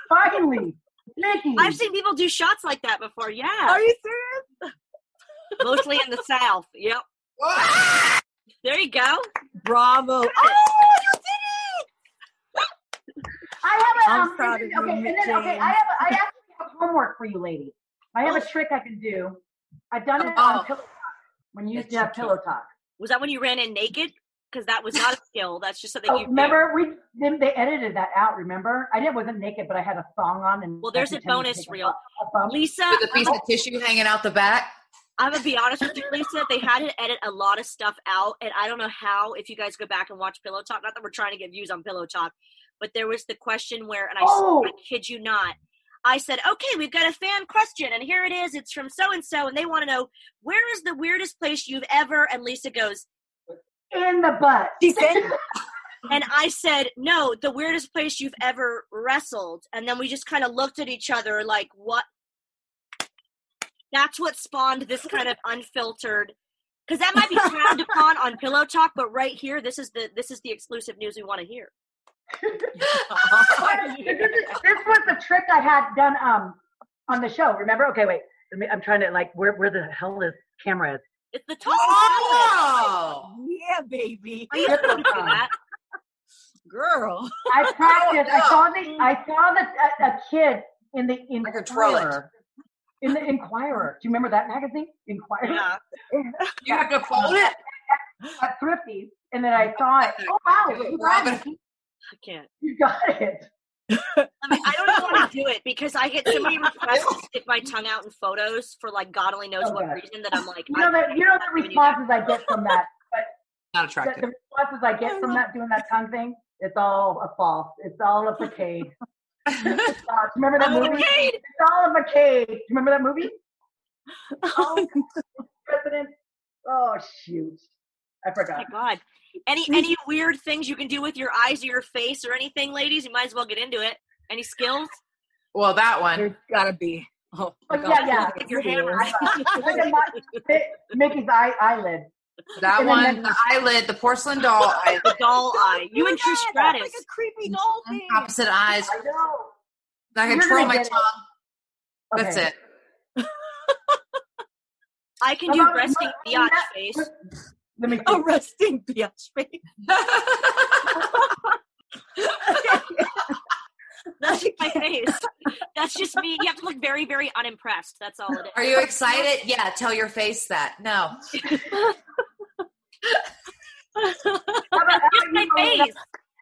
C: Finally, Mickie.
A: I've seen people do shots like that before. Yeah,
F: Are you serious?
A: mostly in the south. Yep. (laughs) There you go.
F: Bravo! Oh, you did it!
C: I have a
F: I'm
C: um,
F: proud of you,
C: okay, and then okay, I have a, I actually have homework for you, ladies. I have a trick I can do. I've done it on
D: Oh.
C: Pillow Talk when you used to have Pillow Talk.
A: Was that when you ran in naked? Because that was not a skill. That's just something
C: Oh,
A: you do.
C: remember we then they edited that out. Remember, I didn't wasn't naked, but I had a thong on and.
A: Well, there's a bonus
C: take a
A: reel.
C: a.
A: Lisa,
D: With a piece of tissue hanging out the back.
A: I'm gonna be honest with you, Lisa. They had to edit a lot of stuff out, and I don't know how. If you guys go back and watch Pillow Talk, not that we're trying to get views on Pillow Talk, but there was the question where, and I, s-
C: Oh.
A: I kid you not, I said, "Okay, we've got a fan question, and here it is. It's from so and so, and they want to know where is the weirdest place you've ever." And Lisa goes,
C: in the butt.
F: She said, (laughs)
A: and I said, "No, the weirdest place you've ever wrestled." And then we just kind of looked at each other like, "What?" That's what spawned this kind of unfiltered. Because that might be frowned (laughs) upon on Pillow Talk, but right here, this is the this is the exclusive news we want to hear.
C: this, (laughs) is- this was the trick I had done um on the show. Remember? Okay, wait. I'm trying to like where where the hell is camera is.
A: It's the top.
D: Oh,
F: "Yeah, baby,
A: I used to do that.
F: girl."
C: I practiced. I saw the I (laughs) saw the a, a kid in the
D: Like a toilet.
C: In the Enquirer. Do you remember that magazine? Enquirer.
A: Yeah.
D: you have to fold it.
C: at Thrifty, and then I saw it. (laughs) Oh wow, you got it.
A: I can't.
C: You got it.
A: I mean, I don't even want to do it because I get so many (laughs) requests to stick my tongue out in photos for like God only knows what reason that I'm like,
C: You know
A: I,
C: that you know the responses I get from that.
D: Not attractive.
C: the responses I get from that doing that tongue thing. It's all a false. It's all a facade. Uh, (laughs) remember that movie?
A: Facade?
C: It's all a facade. Do you remember that movie? (laughs) Oh, President. Oh shoot, I forgot.
A: oh
C: forgot.
A: my God. Any mm-hmm. any weird things you can do with your eyes or your face or anything, ladies? You might as well get into it. Any skills?
D: Well, that one.
F: There's gotta be. Oh,
C: Oh, yeah, yeah.
A: With your hammer. (laughs)
C: Look at my- Mickie's eye eyelid.
D: That
C: And
D: one,
C: the-
D: the eyelid, the porcelain doll, (laughs) eyelid,
A: The doll eye. You
F: do
A: and
F: that.
A: Trish
F: That's
A: Stratus.
F: like a creepy mm-hmm. doll thing.
D: opposite eyes.
C: I know.
D: I
C: You're
D: control my
C: get it.
D: tongue. That's
C: Okay.
D: it.
A: I can do
C: about-
A: resting
C: let-
A: biatch face.
C: Let me see.
F: A resting (laughs) bitch face.
A: That's just my face. That's just me. You have to look very, very unimpressed. That's all it is.
D: Are you excited? Yeah, tell your face that. No.
C: How about, how about
A: Just
C: you,
A: my
C: Melina?
A: face.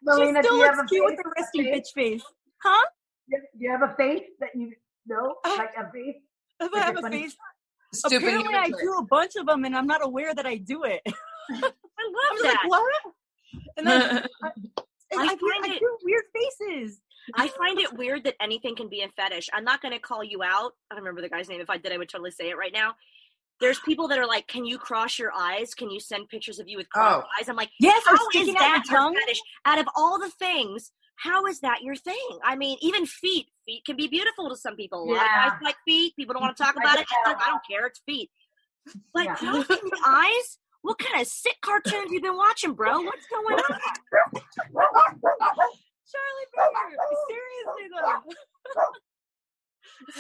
C: Melina,
F: she
C: do
F: still
C: you have
F: looks
C: a
F: cute with
C: face?
F: the resting
C: face?
F: bitch face. Huh?
C: Do you have a face that you know, like a face?
F: If I have
C: a
F: a face,
D: Stupid
F: apparently I do a bunch of them, and I'm not aware that I do it. (laughs)
A: I
F: I'm
A: love that.
F: like, what? (laughs) And then and
A: I
F: I,
A: find
F: I
A: it-
F: do weird faces.
A: I find it weird that anything can be a fetish. I'm not going to call you out. I don't remember the guy's name. If I did, I would totally say it right now. There's people that are like, "Can you cross your eyes? Can you send pictures of you with crossed
D: Oh.
A: eyes?" I'm like,
F: Yes,
A: "How
F: out
A: that
F: tongue.
A: fetish? Out of all the things, how is that your thing? I mean, even feet. Feet can be beautiful to some people. A lot of
C: Yeah.
A: guys like feet. People don't want to (laughs) talk
C: I
A: about it.
C: can
A: I don't care. It's feet. But
C: Yeah.
A: crossing the (laughs) eyes. What kind of sick cartoons you been watching, bro? What's going on?
F: Charlie Baker, seriously though.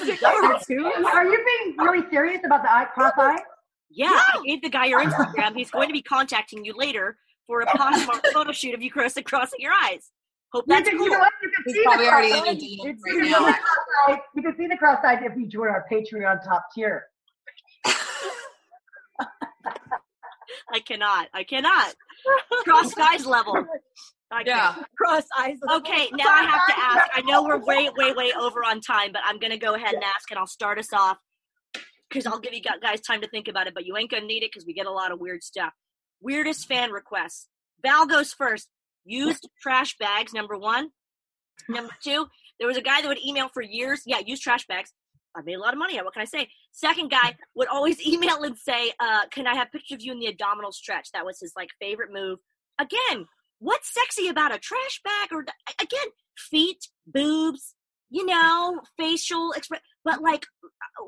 F: Sick cartoons?
C: Are you being really serious about the eye cross eye?
A: Yeah, I gave the guy your Instagram. He's going to be contacting you later for a Poshmark (laughs) photo shoot of you crossing crossing your eyes. Hope
C: You
A: that's
C: can,
A: cool.
C: you know what? You can
D: He's
C: see the
D: probably already
C: cross
D: in
C: eye.
D: your
C: You
D: right
C: can see
D: now.
C: the cross eye. You can see the cross eye if you join our Patreon top tier. (laughs)
A: I cannot. I cannot. Cross guys level. I
D: Yeah.
A: can't.
F: Cross eyes.
A: Okay, now I have to ask. I know we're way, way, way over on time, but I'm gonna go ahead and ask, and I'll start us off because I'll give you guys time to think about it. But you ain't gonna need it because we get a lot of weird stuff. Weirdest fan requests. Val goes first. Used trash bags. Number one. Number two. There was a guy that would email for years. Yeah, use trash bags. I made a lot of money. What can I say? Second guy would always (laughs) email and say, uh, "Can I have pictures of you in the abdominal stretch?" That was his like favorite move. Again, what's sexy about a trash bag? Or again, feet, boobs, you know, facial express. But like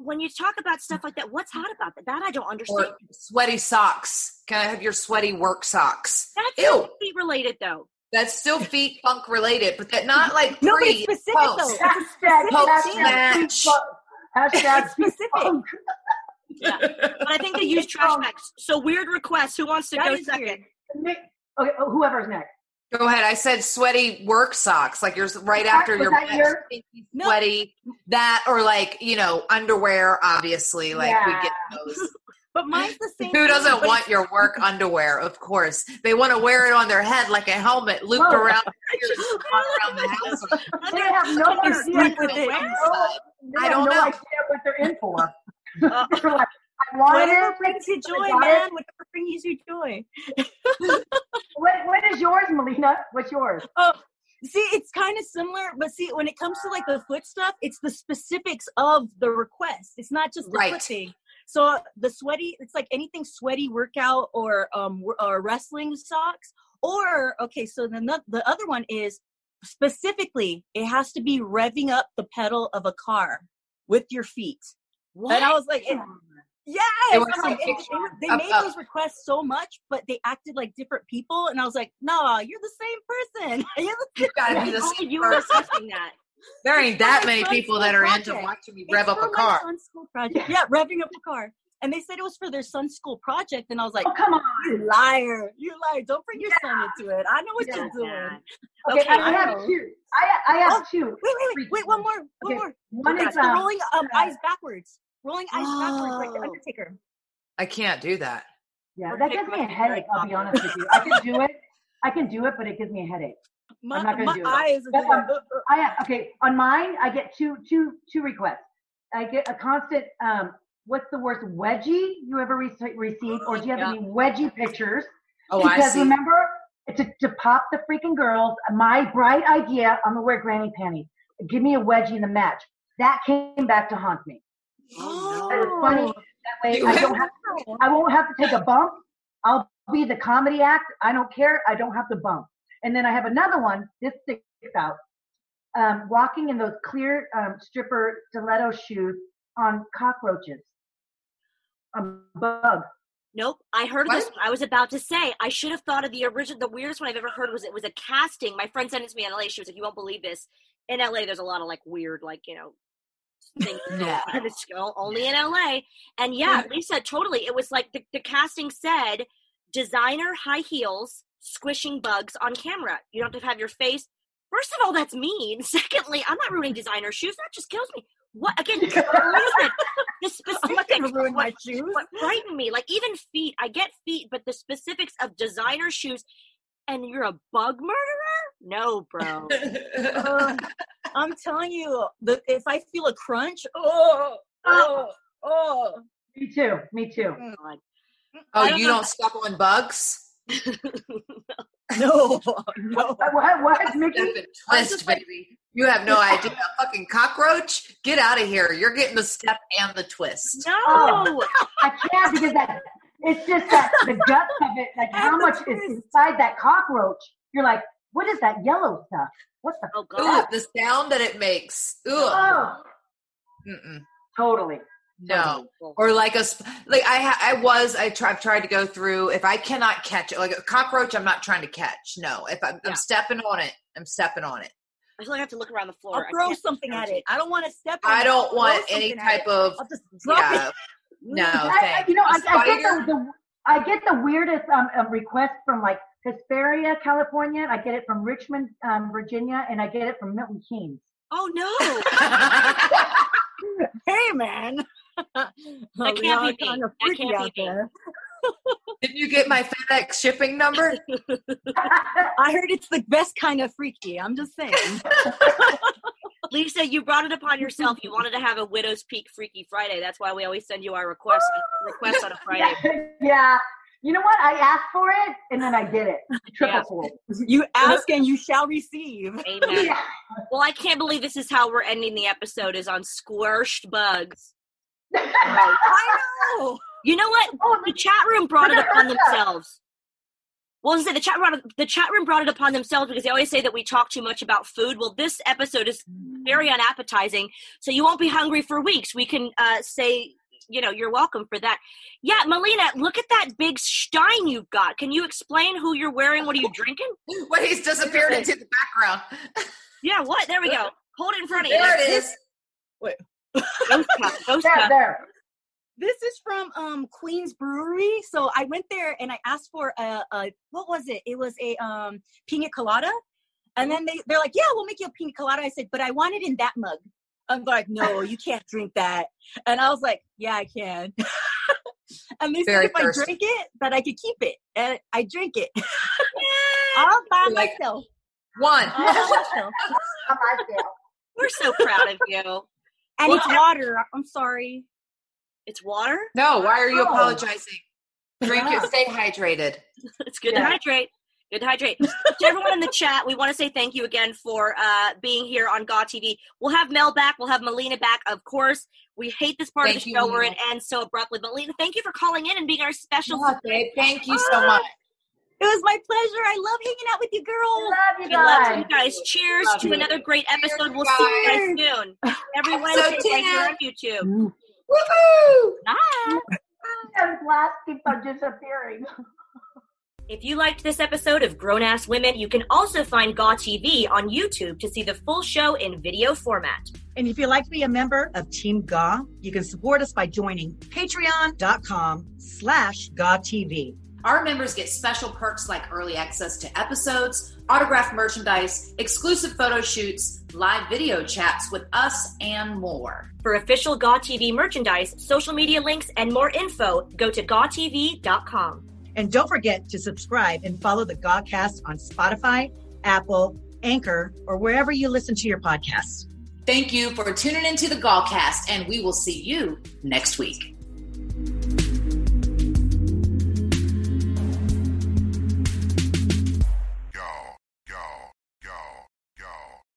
A: when you talk about stuff like that, what's hot about that? That I don't understand.
D: Or sweaty socks. Can I have your sweaty work socks?
A: That's
D: Ew.
A: feet related though.
D: That's still feet funk related, but that not like
F: No, but it's specific
D: post.
F: though.
C: Hashtag,
D: Post
C: hashtag,
D: match.
C: hashtag
F: Specific.
C: punk.
A: Yeah. But I think they use trash bags. So weird request. Who wants to
F: That
A: go
F: is
A: second?
C: Nick, okay, oh, whoever's next.
D: Go ahead. I said sweaty work socks, like yours right after your butt,
C: yours?
F: No.
D: sweaty. That or like you know underwear. Obviously, like we get those. (laughs)
F: But mine's the same.
D: Who doesn't want your work underwear? Of course, they want to wear it on their head like a helmet, looped
C: Oh.
D: around, (laughs) their ears, and around the (laughs) house.
C: They have no idea. what they're in. They
D: I
C: have
D: don't
C: no
D: know.
C: idea what they're in for. They're like, I wanted
F: Whatever brings you joy, man. Whatever brings you joy. (laughs)
C: What, what is yours, Melina? What's yours?
F: Oh, see, it's kind of similar, but see, when it comes to like the foot stuff, it's the specifics of the request. It's not just the
D: Right.
F: foot thing. So the sweaty, it's like anything sweaty workout or um or wrestling socks. Or okay, so then the, the other one is specifically it has to be revving up the pedal of a car with your feet. And I was like, it, yes.
D: They want
F: I'm
D: some
F: like, it- they made these requests so much, but they acted like different people, and I was like, no, you're the same person. (laughs) You're the
D: You gotta be the same
A: you were assessing that. (laughs)
D: There ain't
F: It's
D: that many people that are into
F: project.
D: watching me
F: It's
D: rev up a car.
F: project. Yeah, revving up a car. And they said it was for their son's school project, and I was like,
C: Oh, come on.
F: you liar, you liar! Don't bring your son into it. I know what
C: Yeah.
F: you're doing.
A: Yeah.
C: Okay,
A: Okay,
C: I, I have two. I, I have
F: Oh,
C: two.
F: Wait, wait, wait, wait! One more, one
C: Okay,
F: more.
C: One
F: It's
C: is
F: the
C: um,
F: rolling um, eyes backwards. Rolling eyes backwards, like the
A: Oh.
F: Undertaker.
D: I can't do that.
C: Yeah,
F: Or
C: that gives me a headache. I'll be honest with you. I can do it. I can do it, but it gives me a headache.
F: My,
C: I'm not gonna
F: my
C: do it.
F: eyes are
C: That's. I have okay on mine. I get two two two requests. I get a constant. Um, what's the worst wedgie you ever re- received, or do you have
F: Yeah.
C: any wedgie pictures?
D: Oh, I
C: because
D: see.
C: remember to, to pop the freaking girls. My bright idea. I'm gonna wear granny panties. Give me a wedgie in the match. That came back to haunt me.
F: Oh,
C: It was funny. That way I don't have. I won't have to take a bump. I'll be the comedy act. I don't care. I don't have to bump. And then I have another one. This sticks out. Um, walking in those clear um, stripper stiletto shoes on cockroaches. Um, bugs.
A: Nope, I heard
D: What?
A: this. I was about to say I should have thought of the original. The weirdest one I've ever heard was it was a casting. My friend sent it to me in LA. She was like, "You won't believe this." In LA, there's a lot of like weird, like you know, things.
D: No.
A: and it's o- only in LA. And yeah, Lisa, totally. It was like the, the casting said, designer high heels squishing bugs on camera. You don't have to have your face. First of all, that's mean. (laughs) Secondly, I'm not ruining designer shoes. That just kills me. What again? (laughs) the specifics.
F: to ruin my shoes.
A: what frightened me like even feet i get feet but the specifics of designer shoes and you're a bug murderer no bro
F: Uh, (laughs) I'm telling you, the, if I feel a crunch, oh, oh, oh.
C: Me too. Me too.
A: God.
D: oh,
F: don't
D: you
F: know.
D: don't step on bugs? (laughs)
F: No, no.
C: What? What? what Mickie?
D: Step and twist, baby. You have no (laughs) idea. A fucking cockroach? Get out of here. You're getting the step and the twist.
A: no
C: Oh. I can't because that. It's just that the guts of it. Like (laughs) how much is inside that cockroach? You're like, what is that yellow stuff? What the?
A: oh
D: Ooh,
A: god
D: the sound that it makes. Ooh.
C: Oh,
D: Mm-mm.
C: totally.
D: No. Or like a like I ha- I was I try, I've tried to go through if I cannot catch it like a cockroach I'm not trying to catch no if I'm,
A: Yeah.
D: I'm stepping on it I'm stepping on it
A: i feel like i have to look around the floor
F: I'll throw
A: can't-
F: something at it. I don't want to step on
D: I don't
F: I'll
D: want any type
F: it.
D: of
F: I'll just drop
D: yeah
F: it.
D: No
C: I, I, you know,
D: A
C: I, I get the, the I get the weirdest um, um request from like Hesperia, California. I get it from Richmond, um, Virginia, and I get it from Milton Keynes.
A: oh no (laughs)
F: Hey, man. (laughs)
A: That can't be me.
F: kind of
A: That
F: freaky
A: can't
F: out
A: be me.
F: there. (laughs)
D: Did you get my FedEx shipping number?
F: I heard it's the best kind of freaky. I'm just saying.
A: Lisa you brought it upon yourself you wanted to have a widow's peak freaky friday that's why we always send you our request request on a (laughs) friday
C: yeah. You know what? I asked for it and then I did it. (laughs) Triple
A: Yeah.
F: You ask and you shall receive. (laughs)
A: amen
C: Yeah.
A: well i can't believe this is how we're ending the episode is on squished bugs
F: I know.
A: You know what?
C: Oh,
A: The chat room brought it upon themselves. Well, I was say the chat brought the chat room brought it upon themselves because they always say that we talk too much about food. Well, this episode is very unappetizing, so you won't be hungry for weeks. We can uh, say, you know, you're welcome for that. Yeah, Melina, look at that big stein you've got. Can you explain who you're wearing? What are you drinking? (laughs)
D: Wait, he's disappeared into the background. (laughs)
A: Yeah, what? There we go. Hold it in front of you.
D: There it is.
A: Ghost cup. Ghost
C: There,
A: cup.
C: there.
F: This is from um Queen's Brewery. So I went there and I asked for a, a what was it? It was a um pina colada. And then they, they're like, Yeah, we'll make you a pina colada. I said, but I want it in that mug. I'm like, no, you (laughs) can't drink that. And I was like, yeah, I can. (laughs) and they
D: Very
F: said if I drink it, that I could keep it. And I drink it. All by
D: Like-
F: myself.
D: One.
F: All by myself.
C: How I feel.
A: We're so proud of you.
F: And it's water. I'm sorry.
A: It's water.
D: No, why are you
C: Oh.
D: apologizing? Drink
C: Yeah.
D: it. (laughs) Stay hydrated.
A: It's good
C: Yeah.
A: to hydrate. Good to hydrate. (laughs) to everyone in the chat, we want to say thank you again for uh, being here on GAW TV. We'll have Mel back. We'll have Melina back, of course. We hate this part
D: Thank
A: of the
D: you,
A: show where
D: Mel.
A: it ends so abruptly. Melina, thank you for calling in and being our special.
D: Oh, babe, thank you so much.
F: It was my pleasure. I love hanging out with you girls.
C: Love you
A: We love
C: guys.
A: you guys. Cheers
D: Love
A: to
D: you.
A: another great episode.
D: Cheers,
A: We'll see you guys soon. (laughs) Everyone,
D: Episode
A: Wednesday right here
D: 10.
A: on YouTube.
D: Woohoo!
A: Bye.
C: And glass keeps on disappearing. (laughs)
A: If you liked this episode of Grown Ass Women, you can also find GAW TV on YouTube to see the full show in video format.
G: And if you'd like to be a member of Team Gaw, you can support us by joining patreon.com slash GAW TV.
D: Our members get special perks like early access to episodes, autographed merchandise, exclusive photo shoots, live video chats with us, and more.
A: For official GAW TV merchandise, social media links, and more info, go to gawtv.com.
C: And don't forget to subscribe and follow the GAWcast on Spotify, Apple, Anchor, or wherever you listen to your podcasts.
D: Thank you for tuning into the GAWcast, and we will see you next week.